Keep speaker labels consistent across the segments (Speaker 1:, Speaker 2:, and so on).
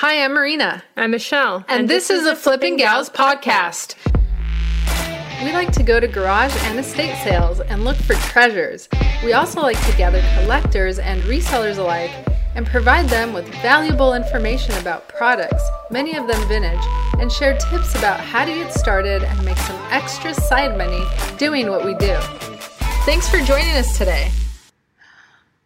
Speaker 1: Hi, I'm Marina.
Speaker 2: I'm Michelle.
Speaker 1: And, this, is the Flipping Gals podcast. We like to go to garage and estate sales and look for treasures. We also like to gather collectors and resellers alike and provide them with valuable information about products, many of them vintage, and share tips about how to get started and make some extra side money doing what we do. Thanks for joining us today.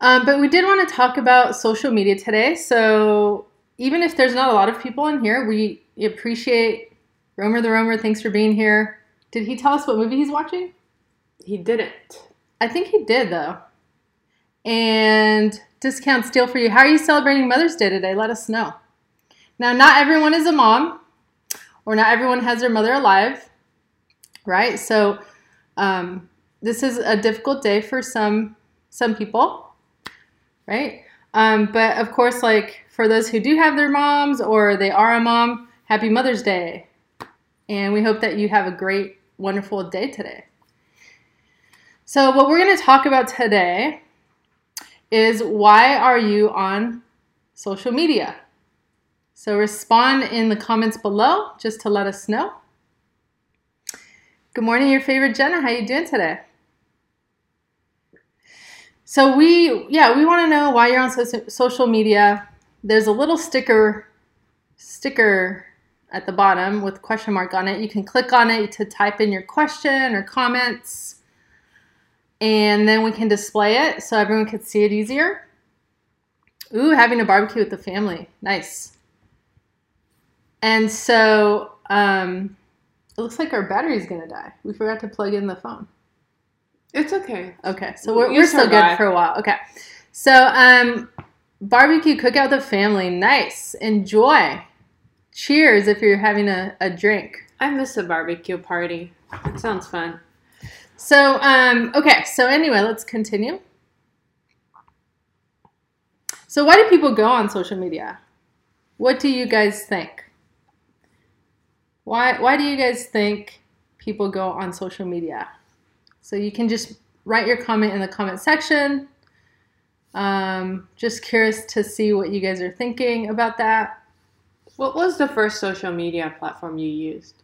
Speaker 1: Um, but we did want to talk about social media today. So even if there's not a lot of people in here, we appreciate Romer the Romer. Thanks for being here. Did he tell us what movie he's watching?
Speaker 2: He didn't.
Speaker 1: I think he did though. And discount deals for you. How are you celebrating Mother's Day today? Let us know. Now, not everyone is a mom, or not everyone has their mother alive, right? So, um, this is a difficult day for some some people, right? Um, but of course, like for those who do have their moms or they are a mom, happy Mother's Day. And we hope that you have a great, wonderful day today. So, what we're going to talk about today is why are you on social media? So, respond in the comments below just to let us know. Good morning, your favorite Jenna. How are you doing today? So we, yeah, we want to know why you're on so- social media. There's a little sticker, sticker at the bottom with question mark on it. You can click on it to type in your question or comments, and then we can display it so everyone can see it easier. Ooh, having a barbecue with the family, nice. And so um, it looks like our battery's gonna die. We forgot to plug in the phone.
Speaker 2: It's okay.
Speaker 1: Okay, so we're, we're still good for a while. Okay, so um, barbecue cookout with the family, nice. Enjoy. Cheers if you're having a, a drink.
Speaker 2: I miss a barbecue party. It sounds fun.
Speaker 1: So um, okay, so anyway, let's continue. So why do people go on social media? What do you guys think? Why why do you guys think people go on social media? So you can just write your comment in the comment section. Um, just curious to see what you guys are thinking about that.
Speaker 2: What was the first social media platform you used?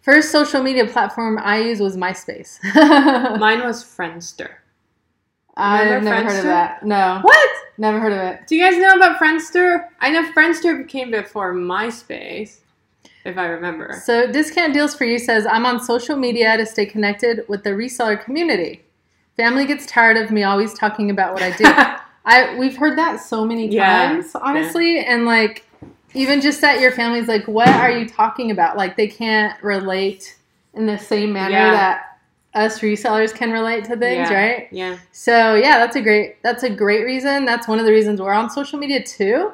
Speaker 1: First social media platform I used was MySpace.
Speaker 2: Mine was Friendster.
Speaker 1: I've never Friendster? heard of that. No.
Speaker 2: What?
Speaker 1: Never heard of it.
Speaker 2: Do you guys know about Friendster? I know Friendster came before MySpace if I remember.
Speaker 1: So discount deals for you says I'm on social media to stay connected with the reseller community. Family gets tired of me always talking about what I do. I we've heard that so many times, yeah. honestly, yeah. and like even just that your family's like, what are you talking about? Like they can't relate in the same manner yeah. that us resellers can relate to things, right?
Speaker 2: Yeah.
Speaker 1: So yeah, that's a great that's a great reason. That's one of the reasons we're on social media too,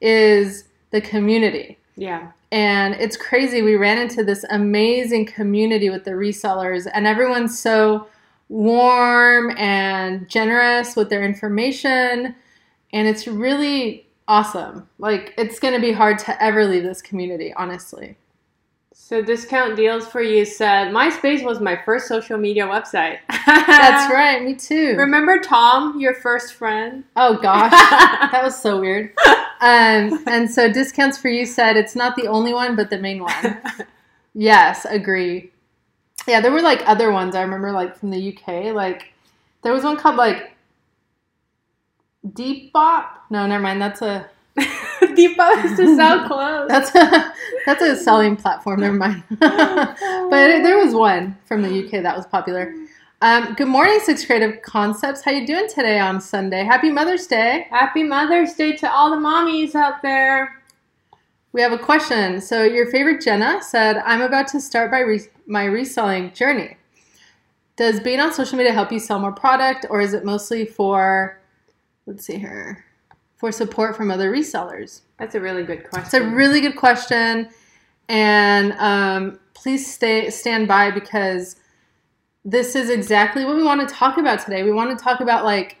Speaker 1: is the community.
Speaker 2: Yeah.
Speaker 1: And it's crazy. We ran into this amazing community with the resellers, and everyone's so warm and generous with their information. And it's really awesome. Like, it's going to be hard to ever leave this community, honestly.
Speaker 2: So, discount deals for you said MySpace was my first social media website.
Speaker 1: That's right, me too.
Speaker 2: Remember Tom, your first friend?
Speaker 1: Oh gosh, that was so weird. Um, and so discounts for you said it's not the only one, but the main one. yes, agree. Yeah, there were like other ones I remember, like from the UK. Like there was one called like Depop. No, never mind. That's a
Speaker 2: Is to sell clothes.
Speaker 1: that's a that's a selling platform. Never mind. but there was one from the UK that was popular. Um, good morning, Six Creative Concepts. How you doing today on Sunday? Happy Mother's Day.
Speaker 2: Happy Mother's Day to all the mommies out there.
Speaker 1: We have a question. So your favorite Jenna said, "I'm about to start my re- my reselling journey. Does being on social media help you sell more product, or is it mostly for, let's see here, for support from other resellers?"
Speaker 2: That's a really good question.
Speaker 1: It's a really good question, and um, please stay stand by because this is exactly what we want to talk about today. We want to talk about like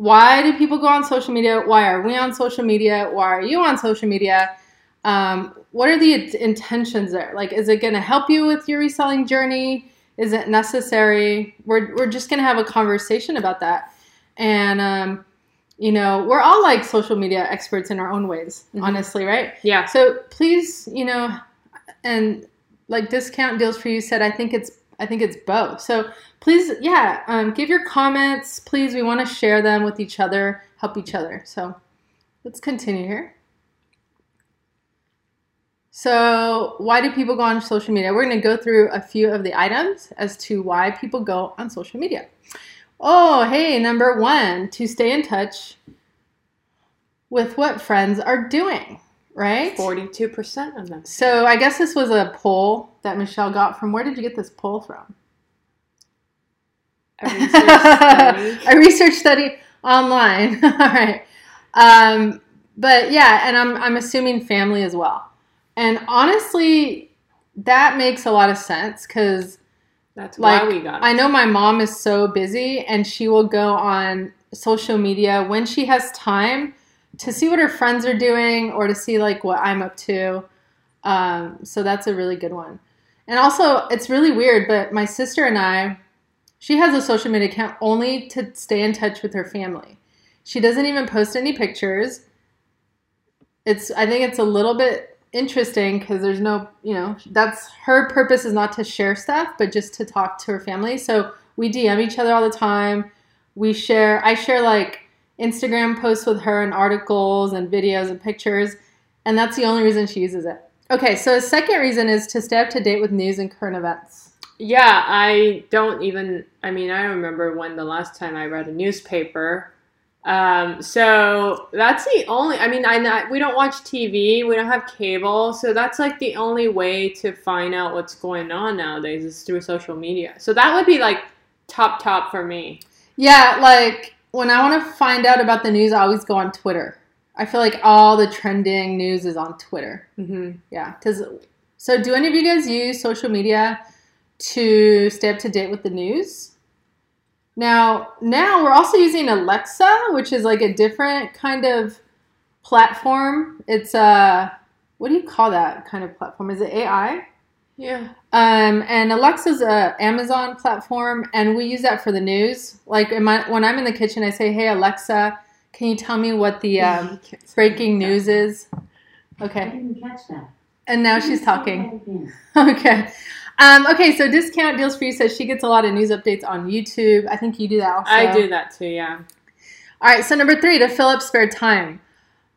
Speaker 1: why do people go on social media? Why are we on social media? Why are you on social media? Um, what are the intentions there? Like, is it going to help you with your reselling journey? Is it necessary? We're, we're just going to have a conversation about that. And, um, you know, we're all like social media experts in our own ways,
Speaker 2: Mhm.
Speaker 1: honestly, right?
Speaker 2: Yeah.
Speaker 1: So please, you know, and like discount deals for you said, I think it's I think it's both. So please, yeah, um, give your comments. Please, we want to share them with each other, help each other. So let's continue here. So why do people go on social media? We're going to go through a few of the items as to why people go on social media. Oh, hey, number one, to stay in touch with what friends are doing, right?
Speaker 2: Forty-two percent of them.
Speaker 1: So I guess this was a poll that Michelle got from. Where did you get this poll from?
Speaker 2: A research study.
Speaker 1: a research study online. All right. Um, but yeah, and I'm I'm assuming family as well. And honestly, that makes a lot of sense because
Speaker 2: That's
Speaker 1: like
Speaker 2: why we got it.
Speaker 1: I know my mom is so busy and she will go on social media when she has time to see what her friends are doing or to see like what I'm up to. Um, so that's a really good one. And also, it's really weird, but my sister and I, she has a social media account only to stay in touch with her family. She doesn't even post any pictures. It's I think it's a little bit interesting because there's no, you know, that's her purpose is not to share stuff, but just to talk to her family. So we DM each other all the time. We share, I share like Instagram posts with her and articles and videos and pictures, and that's the only reason she uses it. Okay, so a second reason is to stay up to date with news and current events.
Speaker 2: Yeah, I don't even. I mean, I remember when the last time I read a newspaper. Um, so that's the only. I mean, I not, we don't watch TV. We don't have cable, so that's like the only way to find out what's going on nowadays is through social media. So that would be like top top for me.
Speaker 1: Yeah, like when I want to find out about the news, I always go on Twitter. I feel like all the trending news is on Twitter.
Speaker 2: Mm-hmm.
Speaker 1: Yeah, because so do any of you guys use social media to stay up to date with the news? Now, now we're also using Alexa, which is like a different kind of platform. It's a what do you call that kind of platform? Is it AI?
Speaker 2: Yeah.
Speaker 1: Um, and Alexa's a Amazon platform, and we use that for the news. Like in my, when I'm in the kitchen, I say, "Hey Alexa, can you tell me what the um, breaking news is?"
Speaker 3: I
Speaker 1: Okay,
Speaker 3: didn't catch that.
Speaker 1: and now she's talking. okay. Um, okay, so Discount Deals for You says she gets a lot of news updates on YouTube. I think you do that also.
Speaker 2: I do that too. Yeah.
Speaker 1: All right, so number three, to fill up spare time.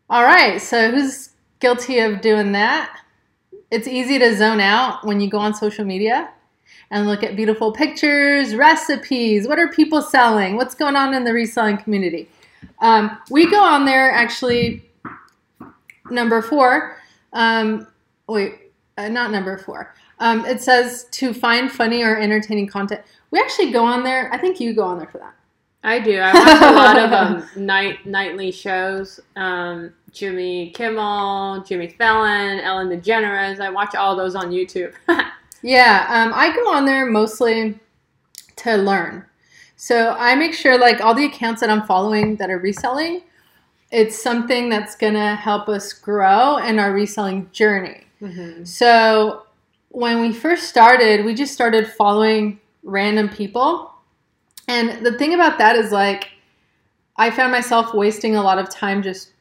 Speaker 1: All right, so who's guilty of doing that? It's easy to zone out when you go on social media and look at beautiful pictures, recipes. What are people selling? What's going on in the reselling community? Um, we go on there actually. Number four. Um, wait, uh, not number four. Um, it says to find funny or entertaining content. We actually go on there. I think you go on there for that.
Speaker 2: I do. I watch a lot of um, night nightly shows. Um, Jimmy Kimmel, Jimmy Fallon, Ellen DeGeneres. I watch all those on YouTube.
Speaker 1: Yeah, um, I go on there mostly to learn. So I make sure, like, all the accounts that I'm following that are reselling, it's something that's gonna help us grow in our reselling journey.
Speaker 2: Mhm.
Speaker 1: So when we first started, we just started following random people. And the thing about that is, like, I found myself wasting a lot of time just,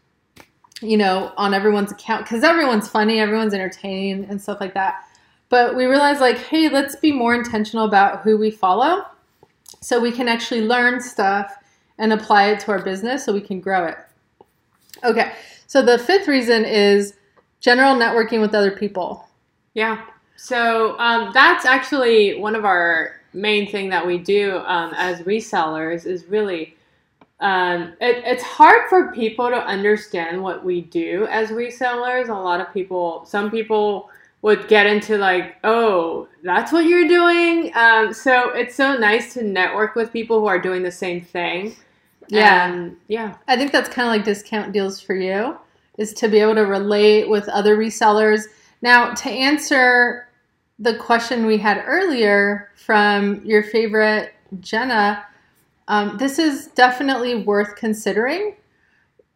Speaker 1: you know, on everyone's account because everyone's funny, everyone's entertaining, and stuff like that. But we realized, like, hey, let's be more intentional about who we follow so we can actually learn stuff and apply it to our business so we can grow it. Okay, so the fifth reason is general networking with other people.
Speaker 2: Yeah. So um, that's actually one of our main thing that we do um, as resellers is really um, it, it's hard for people to understand what we do as resellers. A lot of people, some people would get into like, oh, that's what you're doing. Um, so it's so nice to network with people who are doing the same thing.
Speaker 1: Yeah.
Speaker 2: And, yeah.
Speaker 1: I think that's kind of like discount deals for you, is to be able to relate with other resellers. Now, to answer the question we had earlier from your favorite Jenna, um, this is definitely worth considering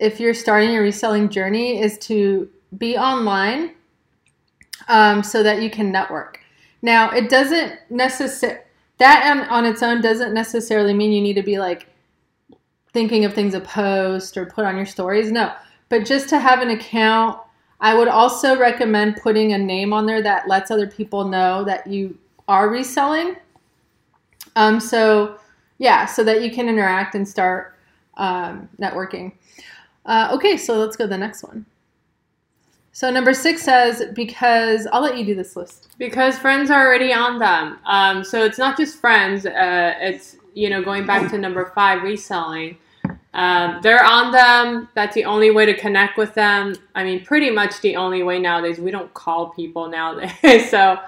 Speaker 1: if you're starting your reselling journey is to be online um, so that you can network. Now, it doesn't necessarily that on, on its own doesn't necessarily mean you need to be like thinking of things to post or put on your stories. No, but just to have an account. I would also recommend putting a name on there that lets other people know that you are reselling. Um, so, yeah, so that you can interact and start um, networking. Uh, okay, so let's go to the next one. So number six says because I'll let you do this list
Speaker 2: because friends are already on them. Um, so it's not just friends. Uh, it's you know going back to number five, reselling. Um, they're on them. That's the only way to connect with them. I mean, pretty much the only way nowadays. We don't call people nowadays. so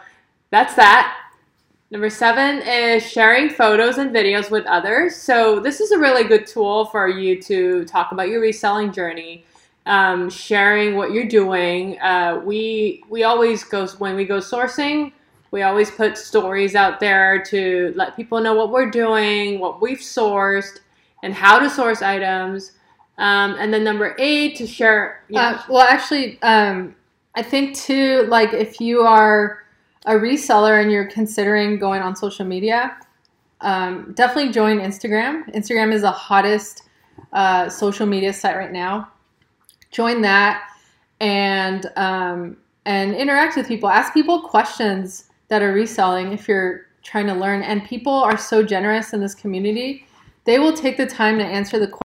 Speaker 2: that's that. Number seven is sharing photos and videos with others. So this is a really good tool for you to talk about your reselling journey, um, sharing what you're doing. Uh, we we always go when we go sourcing. We always put stories out there to let people know what we're doing, what we've sourced, and how to source items. Um, and then number eight to share.
Speaker 1: Yeah. Uh, well, actually, um, I think too, like if you are a reseller and you're considering going on social media, um, definitely join Instagram. Instagram is the hottest uh, social media site right now. Join that and um, and interact with people. Ask people questions that are reselling if you're trying to learn. And people are so generous in this community they will take the time to answer the question.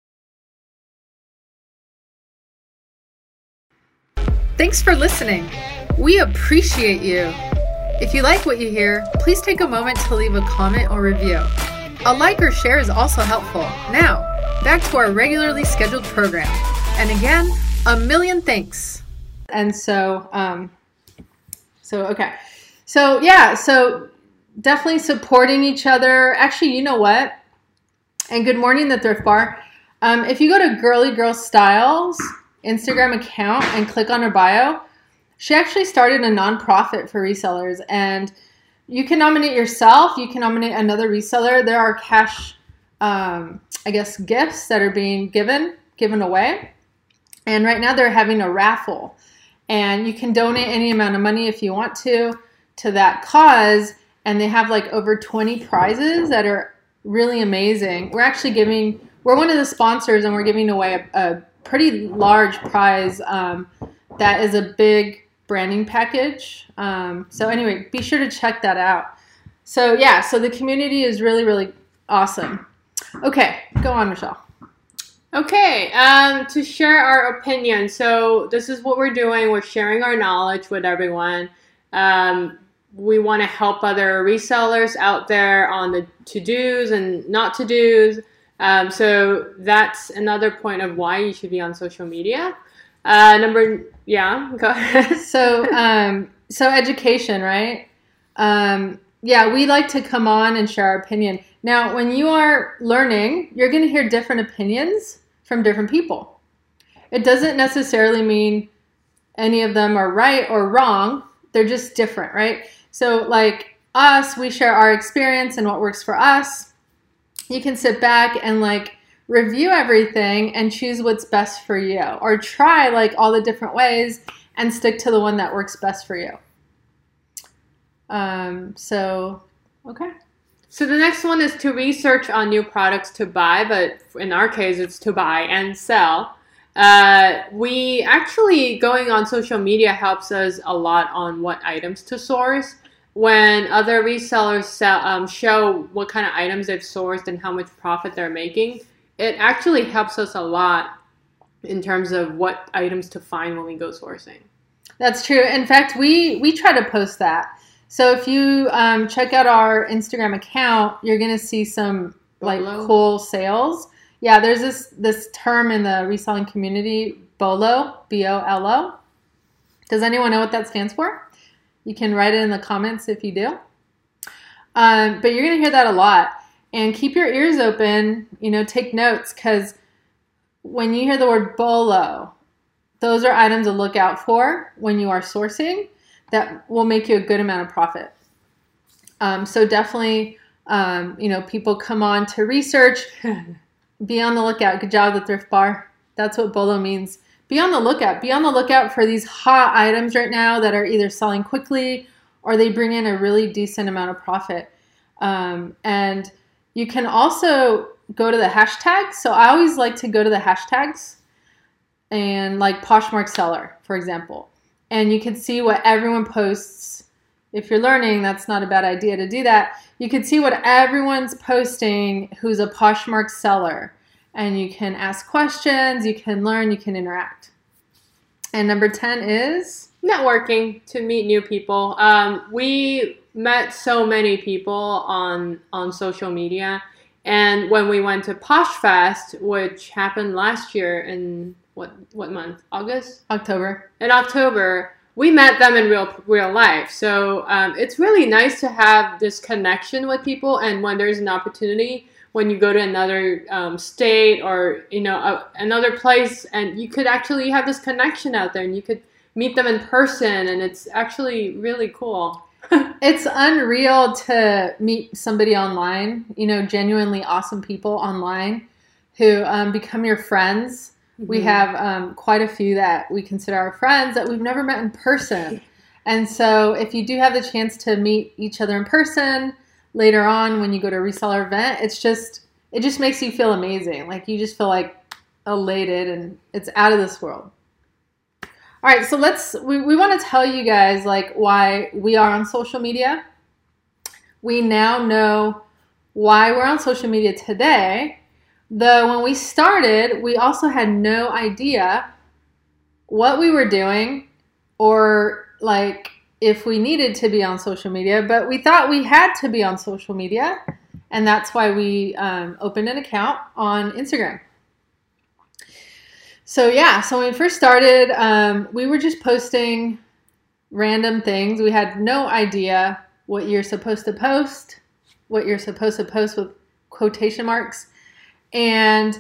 Speaker 1: Thanks for listening. We appreciate you. If you like what you hear, please take a moment to leave a comment or review. A like or share is also helpful. Now, back to our regularly scheduled program. And again, a million thanks. And so, um, so okay. So yeah, so definitely supporting each other. Actually, you know what? And good morning, the thrift bar. Um, if you go to Girly Girl Styles Instagram account and click on her bio, she actually started a nonprofit for resellers. And you can nominate yourself, you can nominate another reseller. There are cash, um, I guess, gifts that are being given, given away. And right now they're having a raffle. And you can donate any amount of money if you want to to that cause. And they have like over 20 prizes that are really amazing. We're actually giving, we're one of the sponsors, and we're giving away a, a pretty large prize um, that is a big branding package. Um, so, anyway, be sure to check that out. So, yeah, so the community is really, really awesome. Okay, go on, Michelle.
Speaker 2: Okay, um, to share our opinion. So, this is what we're doing. We're sharing our knowledge with everyone. Um, we want to help other resellers out there on the to dos and not to dos. Um, so that's another point of why you should be on social media. Uh, number, yeah, go ahead.
Speaker 1: so, um, so education, right? Um, yeah, we like to come on and share our opinion. Now, when you are learning, you're going to hear different opinions from different people. It doesn't necessarily mean any of them are right or wrong. They're just different, right? So, like us, we share our experience and what works for us. You can sit back and like review everything and choose what's best for you, or try like all the different ways and stick to the one that works best for you. Um, so, okay.
Speaker 2: So the next one is to research on new products to buy, but in our case, it's to buy and sell. Uh, we actually going on social media helps us a lot on what items to source. When other resellers sell, um, show what kind of items they've sourced and how much profit they're making, it actually helps us a lot in terms of what items to find when we go sourcing.
Speaker 1: That's true. In fact, we we try to post that. So if you um, check out our Instagram account, you're gonna see some like cool sales yeah, there's this this term in the reselling community, BOLO, B O L O. Does anyone know what that stands for? You can write it in the comments if you do. Um, but you're going to hear that a lot. And keep your ears open, you know, take notes because when you hear the word BOLO, those are items to look out for when you are sourcing that will make you a good amount of profit. Um, so definitely, um, you know, people come on to research. Be on the lookout. Good job, the thrift bar. That's what BOLO means. Be on the lookout. Be on the lookout for these hot items right now that are either selling quickly or they bring in a really decent amount of profit. Um, and you can also go to the hashtags. So I always like to go to the hashtags and like Poshmark seller, for example. And you can see what everyone posts. If you're learning, that's not a bad idea to do that. You can see what everyone's posting who's a Poshmark seller. And you can ask questions, you can learn, you can interact. And number 10 is
Speaker 2: networking to meet new people. Um, we met so many people on on social media, and when we went to Posh Fest, which happened last year in what what month? August,
Speaker 1: October.
Speaker 2: In October, we met them in real real life. So um, it's really nice to have this connection with people, and when there's an opportunity. When you go to another um, state or you know a, another place, and you could actually have this connection out there, and you could meet them in person, and it's actually really cool.
Speaker 1: it's unreal to meet somebody online, you know, genuinely awesome people online who um, become your friends. Mm-hmm. We have um, quite a few that we consider our friends that we've never met in person. And so, if you do have the chance to meet each other in person later on when you go to a reseller event, it's just, it just makes you feel amazing. Like you just feel like elated and it's out of this world. All right, so let's we, we want to tell you guys like why we are on social media. We now know why we're on social media today. Though when we started, we also had no idea what we were doing or like if we needed to be on social media, but we thought we had to be on social media, and that's why we um, opened an account on Instagram. So yeah, so when we first started, um, we were just posting random things. We had no idea what you're supposed to post, what you're supposed to post with quotation marks, and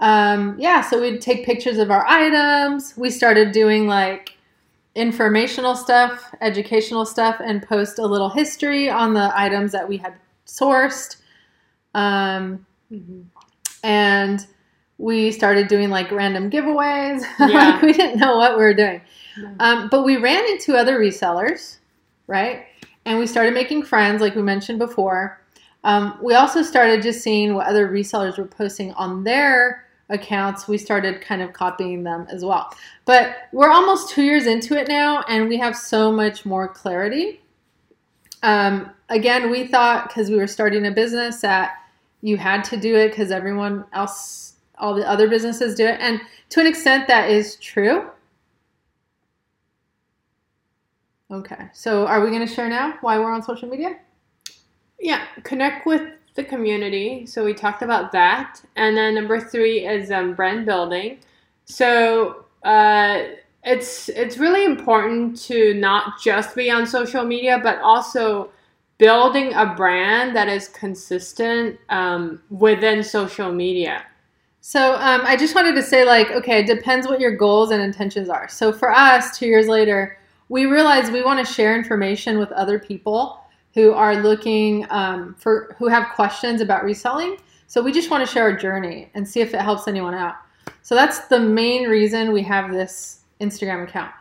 Speaker 1: um, yeah, so we'd take pictures of our items. We started doing like informational stuff, educational stuff, and post a little history on the items that we had sourced. Um, mm-hmm. And we started doing like random giveaways. Yeah. like we didn't know what we were doing. Um, but we ran into other resellers, right? And we started making friends, like we mentioned before. Um, we also started just seeing what other resellers were posting on their accounts. We started kind of copying them as well. But we're almost two years into it now, and we have so much more clarity. Um, again, we thought because we were starting a business that you had to do it because everyone else all the other businesses do it. And to an extent, that is true. Okay, so are we going to share now why we're on social media?
Speaker 2: Yeah, connect with the community. So we talked about that. And then number three is um, brand building. So uh, it's it's really important to not just be on social media, but also building a brand that is consistent um, within social media.
Speaker 1: So um, I just wanted to say, like, okay, it depends what your goals and intentions are. So for us, two years later, we realized we want to share information with other people who are looking um, for, who have questions about reselling. So we just want to share our journey and see if it helps anyone out. So that's the main reason we have this Instagram account.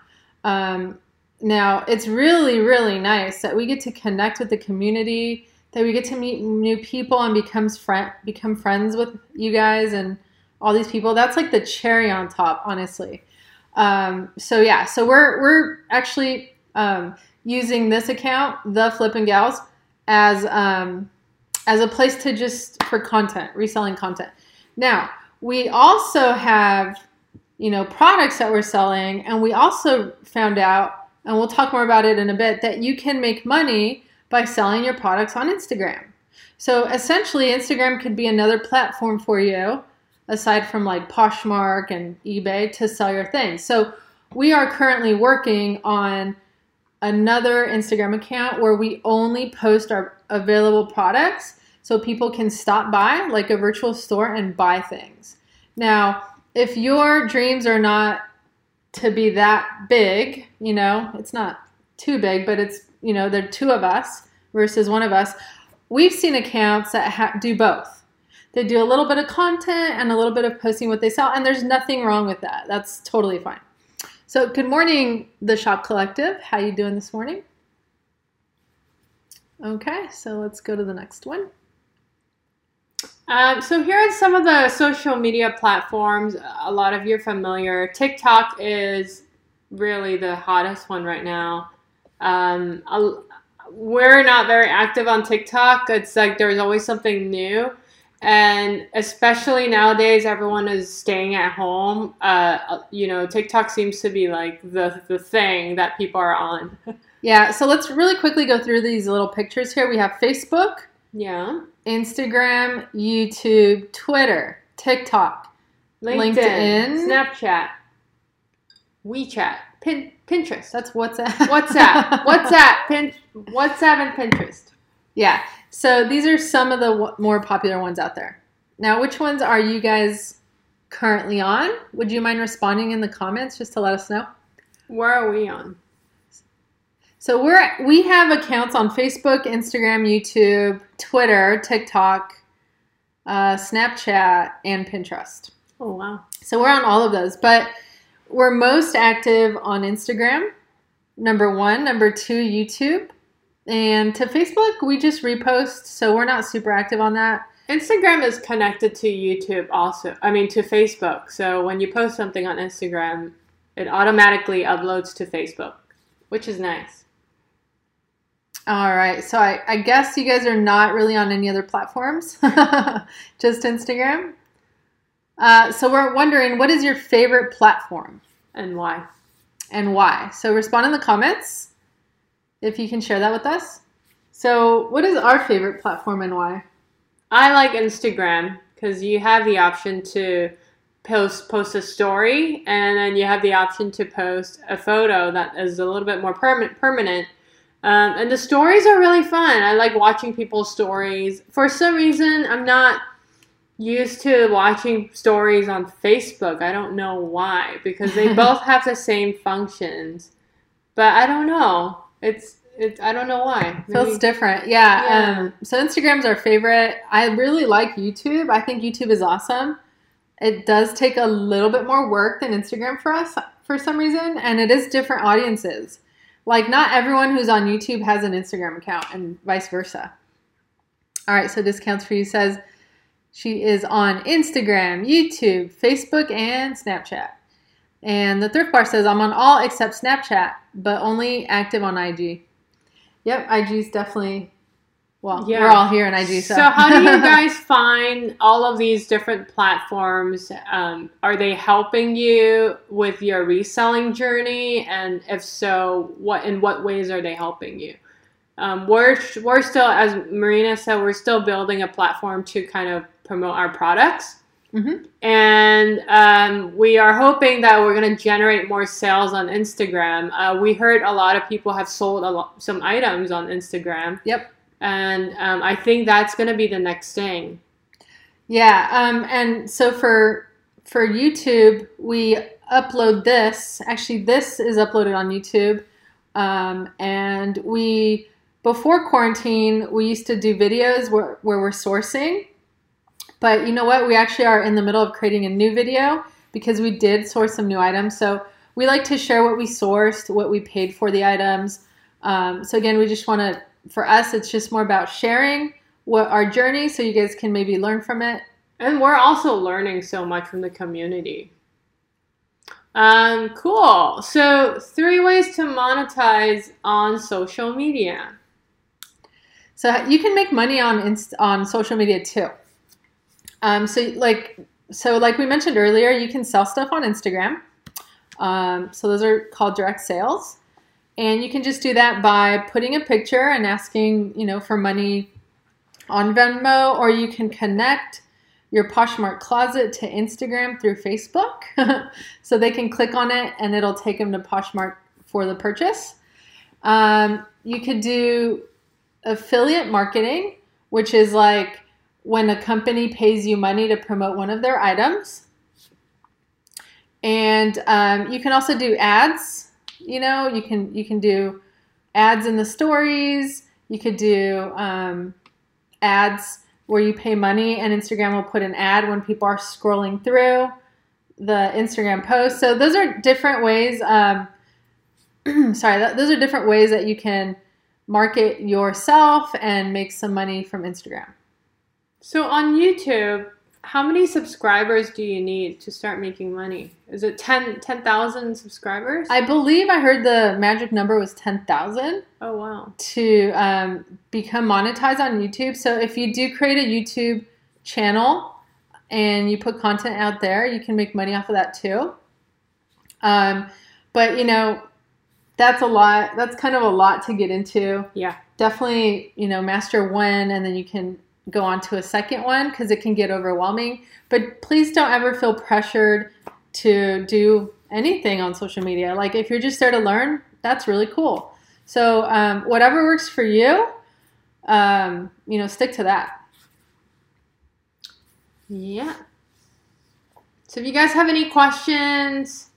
Speaker 1: Um, now, it's really, really nice that we get to connect with the community, that we get to meet new people and becomes friend, become friends with you guys and all these people. That's like the cherry on top, honestly. Um, so yeah, so we're we're actually um, using this account, the Flippin' Gals, as um, as a place to just for content, reselling content. Now we also have you know products that we're selling, and we also found out, and we'll talk more about it in a bit, that you can make money by selling your products on Instagram. So essentially, Instagram could be another platform for you aside from like Poshmark and eBay to sell your things. So we are currently working on another Instagram account where we only post our available products so people can stop by like a virtual store and buy things. Now, if your dreams are not to be that big, you know, it's not too big, but it's, you know, there are two of us versus one of us. We've seen accounts that ha- do both. They do a little bit of content and a little bit of posting what they sell, and there's nothing wrong with that. That's totally fine. So, good morning, the Shop Collective. How you doing this morning? Okay, so let's go to the next one.
Speaker 2: Um, so here are some of the social media platforms. A lot of you are familiar. TikTok is really the hottest one right now. Um, we're not very active on TikTok. It's like there's always something new. And especially nowadays, everyone is staying at home. Uh, you know, TikTok seems to be like the, the thing that people are on.
Speaker 1: Yeah, so let's really quickly go through these little pictures here. We have Facebook,
Speaker 2: yeah.
Speaker 1: Instagram, YouTube, Twitter, TikTok.
Speaker 2: LinkedIn,
Speaker 1: LinkedIn.
Speaker 2: Snapchat, WeChat, Pin- Pinterest.
Speaker 1: That's WhatsApp.
Speaker 2: WhatsApp, WhatsApp, Pin- WhatsApp, and Pinterest.
Speaker 1: Yeah. So these are some of the w- more popular ones out there. Now, which ones are you guys currently on? Would you mind responding in the comments just to let us know?
Speaker 2: Where are we on?
Speaker 1: So we're we have accounts on Facebook, Instagram, YouTube, Twitter, TikTok, uh, Snapchat, and Pinterest.
Speaker 2: Oh wow.
Speaker 1: So we're on all of those, but we're most active on Instagram. Number one, number two, YouTube, and to Facebook we just repost. So we're not super active on that.
Speaker 2: Instagram is connected to YouTube also. I mean to Facebook. So when you post something on Instagram, it automatically uploads to Facebook, which is nice.
Speaker 1: All right. So I, I guess you guys are not really on any other platforms, just Instagram. Uh, so we're wondering, what is your favorite platform
Speaker 2: And why?
Speaker 1: and why? So respond in the comments if you can share that with us. So, what is our favorite platform and why?
Speaker 2: I like Instagram because you have the option to post post a story, and then you have the option to post a photo that is a little bit more permanent. Permanent, um, and the stories are really fun. I like watching people's stories. For some reason, I'm not used to watching stories on Facebook. I don't know why because they both have the same functions, but I don't know. It's it. I don't know why.
Speaker 1: Feels different. Yeah.
Speaker 2: Yeah.
Speaker 1: Um, so, Instagram's our favorite. I really like YouTube. I think YouTube is awesome. It does take a little bit more work than Instagram for us for some reason, and it is different audiences. Like, not everyone who's on YouTube has an Instagram account, and vice versa. All right, so Discounts for You says she is on Instagram, YouTube, Facebook, and Snapchat. And the thrift bar says I'm on all except Snapchat, but only active on IG. Yep, IG's definitely. Well,
Speaker 2: Yeah.
Speaker 1: we're all here in IG. So,
Speaker 2: So, how do you guys find all of these different platforms? Um, are they helping you with your reselling journey? And if so, what in what ways are they helping you? Um, we're we're still, as Marina said, we're still building a platform to kind of promote our products.
Speaker 1: Mhm.
Speaker 2: And um, we are hoping that we're going to generate more sales on Instagram. Uh, we heard a lot of people have sold a lot, some items on Instagram
Speaker 1: Yep.
Speaker 2: and um, I think that's going to be the next thing.
Speaker 1: Yeah, um, and so for for YouTube, we upload this. Actually, this is uploaded on YouTube, um, and we before quarantine we used to do videos where where we're sourcing. But you know what? We actually are in the middle of creating a new video because we did source some new items. So we like to share what we sourced, what we paid for the items. Um, so again, we just want to. For us, it's just more about sharing what our journey, so you guys can maybe learn from it
Speaker 2: And we're also learning so much from the community. Um, cool. So, three ways to monetize on social media.
Speaker 1: So you can make money on inst- on social media too. Um, so like so like we mentioned earlier, you can sell stuff on Instagram. Um, so those are called direct sales, and you can just do that by putting a picture and asking you know for money on Venmo, or you can connect your Poshmark closet to Instagram through Facebook, so they can click on it and it'll take them to Poshmark for the purchase. Um, you could do affiliate marketing, which is like when a company pays you money to promote one of their items. And um, you can also do ads. You know, you can you can do ads in the stories. You could do um, ads where you pay money, and Instagram will put an ad when people are scrolling through the Instagram post. So those are different ways. Um, sorry, th- those are different ways that you can market yourself and make some money from Instagram.
Speaker 2: So on YouTube, how many subscribers do you need to start making money? Is it 10 10,000 subscribers?
Speaker 1: I believe I heard the magic number was 10,000
Speaker 2: oh wow.
Speaker 1: to um, become monetized on YouTube. So if you do create a YouTube channel and you put content out there, you can make money off of that too. Um, but you know, that's a lot. That's kind of a lot to get into.
Speaker 2: Yeah.
Speaker 1: Definitely, you know, master one, and then you can go on to a second one because it can get overwhelming. But please don't ever feel pressured to do anything on social media. Like if you're just there to learn, that's really cool. So um, whatever works for you, um, you know, stick to that.
Speaker 2: Yeah. So if you guys have any questions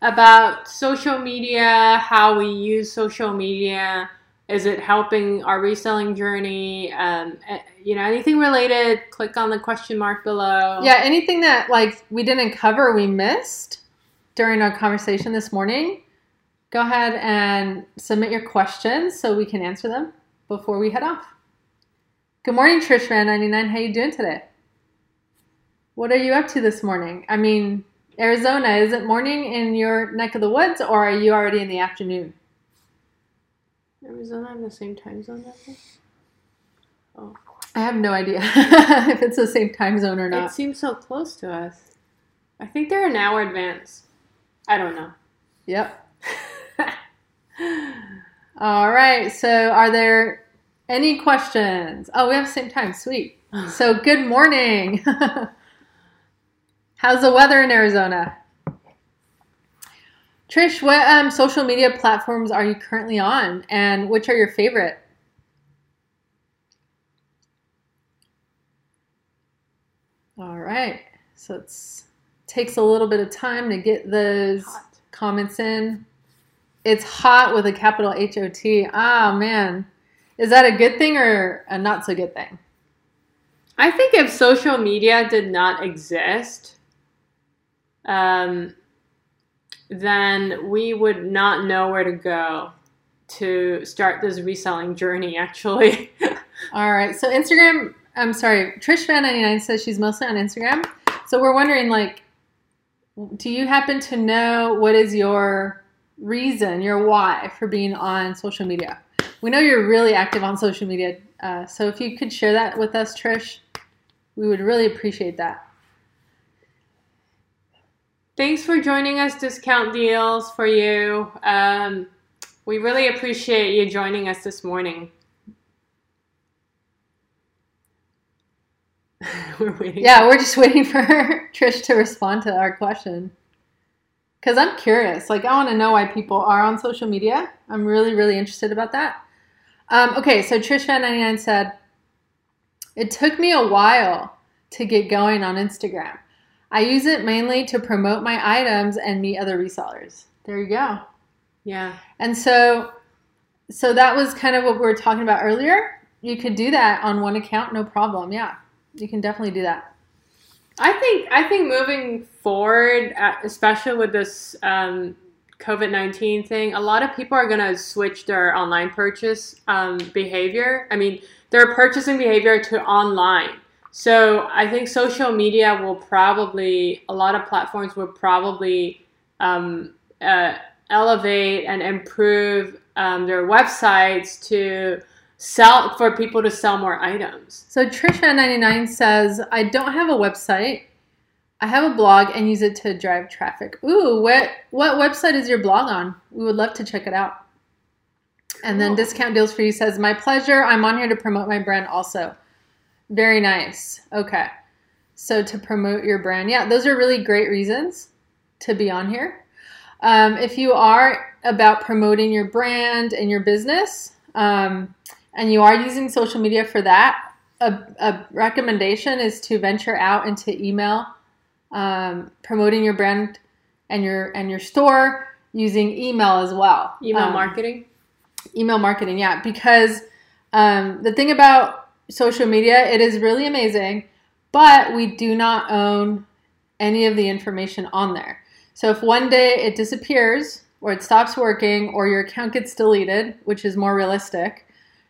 Speaker 2: about social media, how we use social media, is it helping our reselling journey? Um, eh, you know, anything related, click on the question mark below.
Speaker 1: Yeah, anything that like we didn't cover, we missed during our conversation this morning, go ahead and submit your questions so we can answer them before we head off. Good morning, Trish Fan 99. How you doing today? What are you up to this morning? I mean, Arizona, is it morning in your neck of the woods or are you already in the afternoon?
Speaker 2: Arizona in the same time zone as us? Oh.
Speaker 1: I have no idea if it's the same time zone or not.
Speaker 2: It seems so close to us. I think they're an hour advance. I don't know.
Speaker 1: Yep. All right. So, are there any questions? Oh, we have the same time. Sweet. So, good morning. How's the weather in Arizona? Trish, what um, social media platforms are you currently on, and which are your favorite? All right. So it's takes a little bit of time to get those
Speaker 2: Hot.
Speaker 1: comments in. It's hot with a capital H O T. Ah, man. Is that a good thing or a not so good thing?
Speaker 2: I think if social media did not exist, um, then we would not know where to go to start this reselling journey, actually.
Speaker 1: All right. So Instagram, I'm sorry, Trish Fan 99 says she's mostly on Instagram. So we're wondering like do you happen to know what is your reason, your why for being on social media? We know you're really active on social media. Uh, so if you could share that with us, Trish, we would really appreciate that.
Speaker 2: Thanks for joining us, Discount Deals for you. Um, we really appreciate you joining us this morning. We're waiting.
Speaker 1: Yeah, we're just waiting for Trish to respond to our question. Because I'm curious. Like, I want to know why people are on social media. I'm really, really interested about that. Um, okay, so Trish Fan 99 said, It took me a while to get going on Instagram. I use it mainly to promote my items and meet other resellers. There you go.
Speaker 2: Yeah.
Speaker 1: And so so that was kind of what we were talking about earlier. You could do that on one account, no problem. Yeah. You can definitely do that.
Speaker 2: I think I think moving forward, uh, especially with this um, COVID nineteen thing, a lot of people are gonna switch their online purchase um, behavior. I mean, their purchasing behavior to online. So I think social media will probably a lot of platforms will probably um, uh, elevate and improve um, their websites to sell for people to sell more items.
Speaker 1: So Trisha99 says, I don't have a website. I have a blog and use it to drive traffic. Ooh, what what website is your blog on? We would love to check it out. And then
Speaker 2: Cool.
Speaker 1: Discount Deals for You says, My pleasure. I'm on here to promote my brand also. Very nice. Okay. So to promote your brand. Yeah, those are really great reasons to be on here. Um, if you are about promoting your brand and your business, um, and you are using social media for that, a, a recommendation is to venture out into email, um, promoting your brand and your and your store using email as well.
Speaker 2: Email
Speaker 1: Um,
Speaker 2: marketing.
Speaker 1: email marketing yeah because um, the thing about social media it is really amazing but we do not own any of the information on there so if one day it disappears or it stops working or your account gets deleted which is more realistic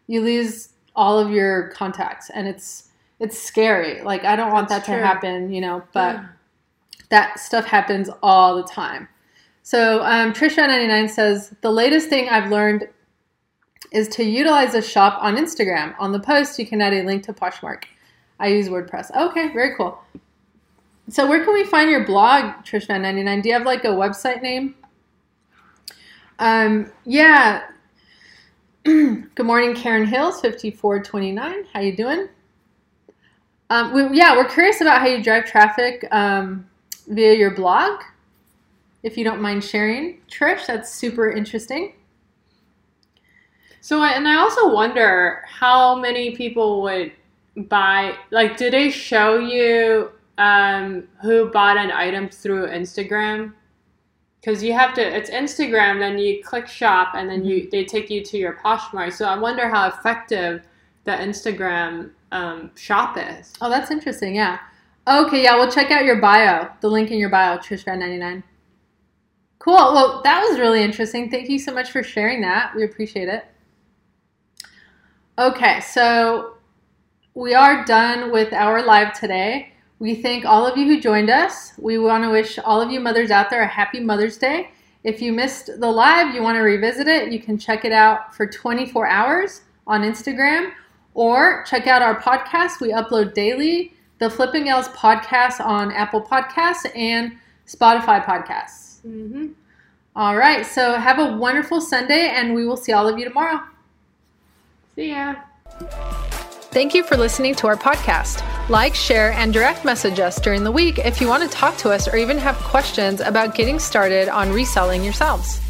Speaker 1: you lose all of your contacts and it's it's scary. Like I don't want
Speaker 2: That's
Speaker 1: that to happen, you know, but that stuff happens all the time. So um, Trisha99 says the latest thing I've learned is to utilize a shop on Instagram. On the post, you can add a link to Poshmark. I use WordPress. Okay, very cool. So where can we find your blog, Trish999? Do you have like a website name? Um, yeah. Good morning, Karen Hills, 5429. How you doing? Um, we, yeah, we're curious about how you drive traffic um, via your blog. If you don't mind sharing, Trish, that's super interesting.
Speaker 2: So, I- and I also wonder how many people would buy. Like, do they show you um, who bought an item through Instagram? Because you have to. It's Instagram, then you click shop, and then you they take you to your Poshmark. So I wonder how effective the Instagram um, shop is.
Speaker 1: Oh, that's interesting. Yeah. Okay, yeah, we'll check out your bio, the link in your bio, Trish99. Cool. Well, that was really interesting. Thank you so much for sharing that. We appreciate it. Okay, so we are done with our live today. We thank all of you who joined us. We want to wish all of you mothers out there a happy Mother's Day. If you missed the live, you want to revisit it, you can check it out for 24 hours on Instagram or check out our podcast. We upload daily the Flippin Gals podcast on Apple Podcasts and Spotify podcasts.
Speaker 2: Mm-hmm.
Speaker 1: All right, so have a wonderful Sunday, and we will see all of you tomorrow.
Speaker 2: See ya.
Speaker 1: Thank you for listening to our podcast. Like, share, and direct message us during the week if you want to talk to us or even have questions about getting started on reselling yourselves.